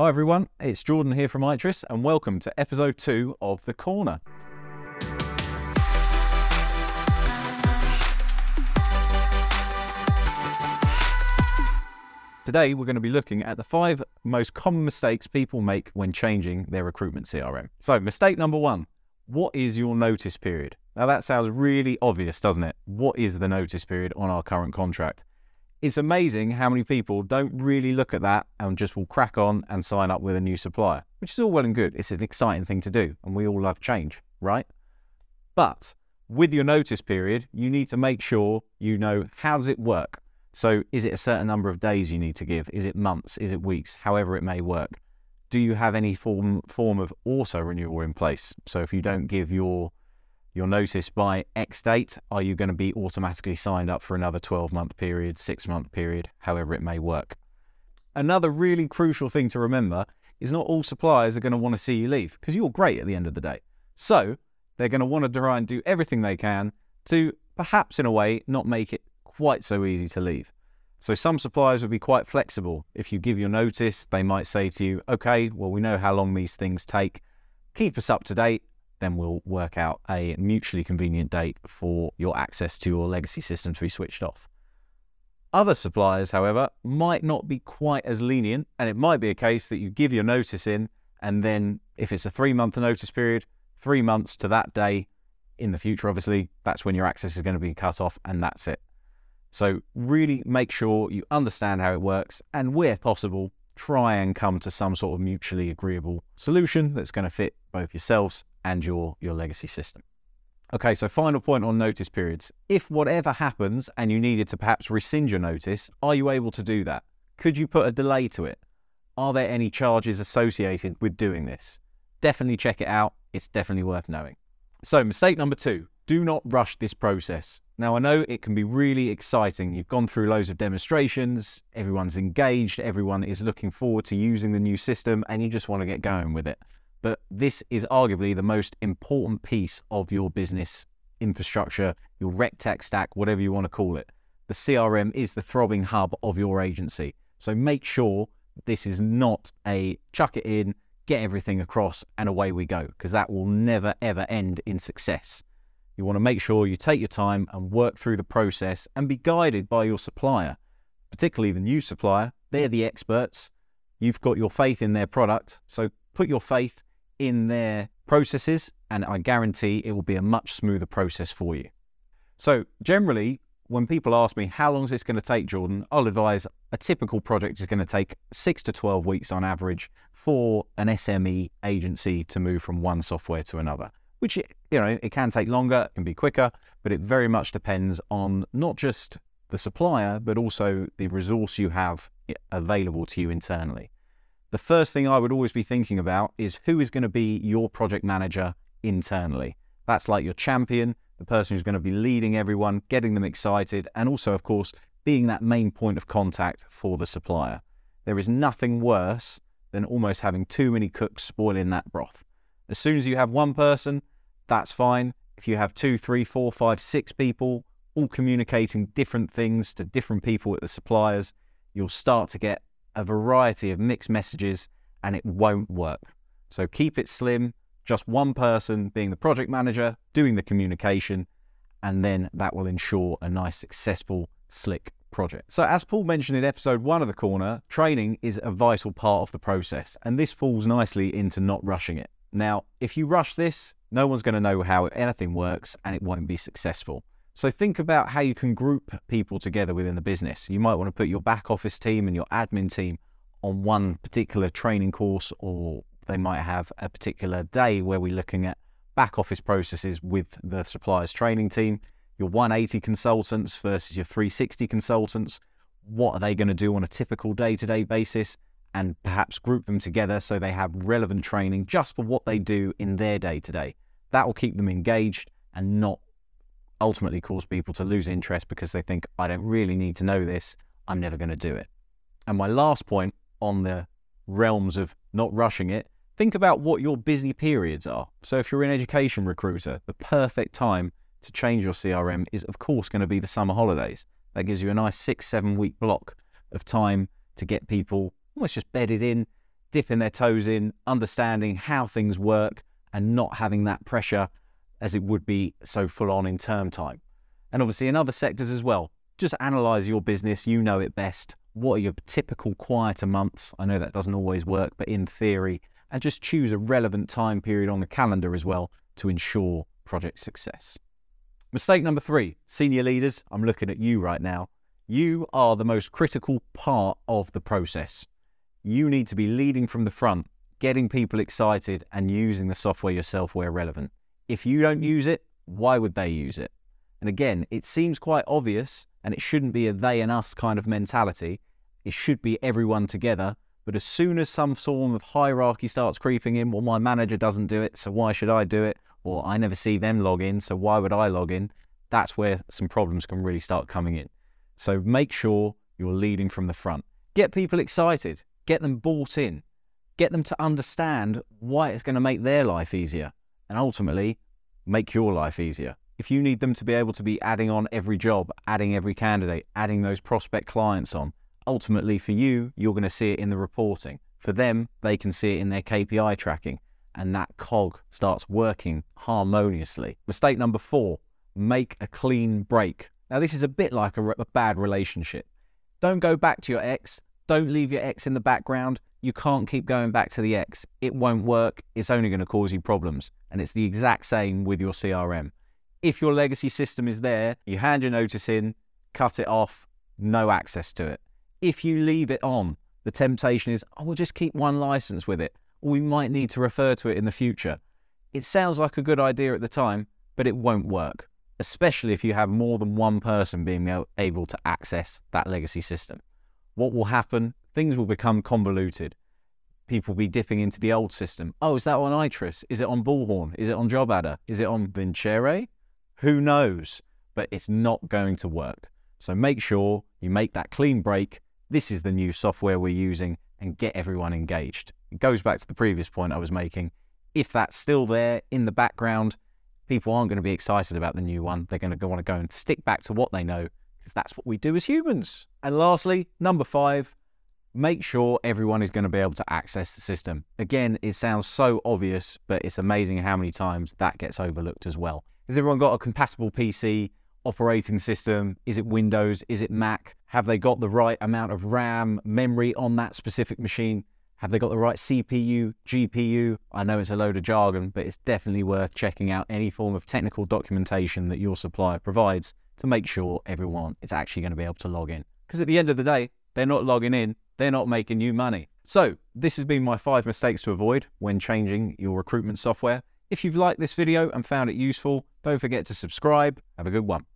Hi everyone, it's Jordan here from Itris, and welcome to episode two of The Corner. Today, we're going to be looking at the five most common mistakes people make when changing their recruitment CRM. So, mistake number one what is your notice period? Now, that sounds really obvious, doesn't it? What is the notice period on our current contract? It's amazing how many people don't really look at that and just will crack on and sign up with a new supplier, which is all well and good. It's an exciting thing to do, and we all love change, right? But with your notice period, you need to make sure you know how does it work? So is it a certain number of days you need to give? Is it months? Is it weeks? However it may work. Do you have any form form of auto renewal in place? So if you don't give your your notice by X date, are you going to be automatically signed up for another 12 month period, six month period, however it may work? Another really crucial thing to remember is not all suppliers are going to want to see you leave because you're great at the end of the day. So they're going to want to try and do everything they can to perhaps in a way not make it quite so easy to leave. So some suppliers will be quite flexible. If you give your notice, they might say to you, okay, well, we know how long these things take. Keep us up to date then we'll work out a mutually convenient date for your access to your legacy system to be switched off. Other suppliers, however, might not be quite as lenient, and it might be a case that you give your notice in, and then if it's a three month notice period, three months to that day in the future, obviously, that's when your access is going to be cut off, and that's it. So, really make sure you understand how it works, and where possible, try and come to some sort of mutually agreeable solution that's going to fit both yourselves and your, your legacy system. Okay, so final point on notice periods. If whatever happens and you needed to perhaps rescind your notice, are you able to do that? Could you put a delay to it? Are there any charges associated with doing this? Definitely check it out. It's definitely worth knowing. So, mistake number two do not rush this process. Now, I know it can be really exciting. You've gone through loads of demonstrations, everyone's engaged, everyone is looking forward to using the new system, and you just want to get going with it but this is arguably the most important piece of your business infrastructure, your rec tech stack, whatever you want to call it. The CRM is the throbbing hub of your agency. So make sure this is not a chuck it in, get everything across, and away we go, because that will never ever end in success. You want to make sure you take your time and work through the process and be guided by your supplier, particularly the new supplier. They're the experts. You've got your faith in their product. So put your faith in their processes, and I guarantee it will be a much smoother process for you. So, generally, when people ask me how long is this going to take, Jordan, I'll advise a typical project is going to take six to 12 weeks on average for an SME agency to move from one software to another. Which, you know, it can take longer, it can be quicker, but it very much depends on not just the supplier, but also the resource you have available to you internally the first thing I would always be thinking about is who is going to be your project manager internally. That's like your champion, the person who's going to be leading everyone, getting them excited, and also, of course, being that main point of contact for the supplier. There is nothing worse than almost having too many cooks spoiling that broth. As soon as you have one person, that's fine. If you have two, three, four, five, six people all communicating different things to different people at the suppliers, you'll start to get a variety of mixed messages and it won't work. So keep it slim, just one person being the project manager, doing the communication, and then that will ensure a nice, successful, slick project. So, as Paul mentioned in episode one of The Corner, training is a vital part of the process, and this falls nicely into not rushing it. Now, if you rush this, no one's going to know how anything works and it won't be successful. So think about how you can group people together within the business. You might want to put your back office team and your admin team on one particular training course, or they might have a particular day where we're looking at back office processes with the suppliers training team. Your 180 consultants versus your 360 consultants. What are they going to do on a typical day to day basis? And perhaps group them together so they have relevant training just for what they do in their day to day. That will keep them engaged and not ultimately cause people to lose interest because they think, I don't really need to know this, I'm never going to do it. And my last point on the realms of not rushing it, think about what your busy periods are. So if you're an education recruiter, the perfect time to change your CRM is, of course, going to be the summer holidays. That gives you a nice six, seven week block of time to get people almost just bedded in, dipping their toes in, understanding how things work, and not having that pressure as it would be so full on in term time. And obviously, in other sectors as well, just analyze your business. You know it best. What are your typical quieter months? I know that doesn't always work, but in theory, and just choose a relevant time period on the calendar as well to ensure project success. Mistake number three senior leaders, I'm looking at you right now. You are the most critical part of the process. You need to be leading from the front, getting people excited, and using the software yourself where relevant. If you don't use it, why would they use it? And again, it seems quite obvious, and it shouldn't be a they and us kind of mentality. It should be everyone together. But as soon as some form of hierarchy starts creeping in, well, my manager doesn't do it, so why should I do it? Or I never see them log in, so why would I log in? That's where some problems can really start coming in. So make sure you're leading from the front. Get people excited, get them bought in, get them to understand why it's going to make their life easier, and ultimately make your life easier if you need them to be able to be adding on every job, adding every candidate, adding those prospect clients on, ultimately for you, you're going to see it in the reporting. For them, they can see it in their KPI tracking, and that cog starts working harmoniously. Mistake number four make a clean break. Now, this is a bit like a, a bad relationship. Don't go back to your ex, don't leave your ex in the background. You can't keep going back to the ex. It won't work. It's only going to cause you problems. And it's the exact same with your CRM if your legacy system is there, you hand your notice in, cut it off, no access to it. If you leave it on, the temptation is, oh, we'll just keep one license with it, we might need to refer to it in the future. It sounds like a good idea at the time, but it won't work, especially if you have more than one person being able to access that legacy system. What will happen? Things will become convoluted. People will be dipping into the old system. Oh, is that on Itris? Is it on Bullhorn? Is it on JobAdder? Is it on Vincere? Who knows? But it's not going to work. So make sure you make that clean break. This is the new software we're using and get everyone engaged. It goes back to the previous point I was making. If that's still there in the background, people aren't going to be excited about the new one. They're going to want to go and stick back to what they know because that's what we do as humans. And lastly, number five, make sure everyone is going to be able to access the system. Again, it sounds so obvious, but it's amazing how many times that gets overlooked as well. Has everyone got a compatible PC operating system? Is it Windows? Is it Mac? Have they got the right amount of RAM, memory on that specific machine? Have they got the right CPU, GPU? I know it's a load of jargon, but it's definitely worth checking out any form of technical documentation that your supplier provides to make sure everyone is actually going to be able to log in. Because at the end of the day, they're not logging in, they're not making you money. So, this has been my five mistakes to avoid when changing your recruitment software. If you've liked this video and found it useful, don't forget to subscribe. Have a good one.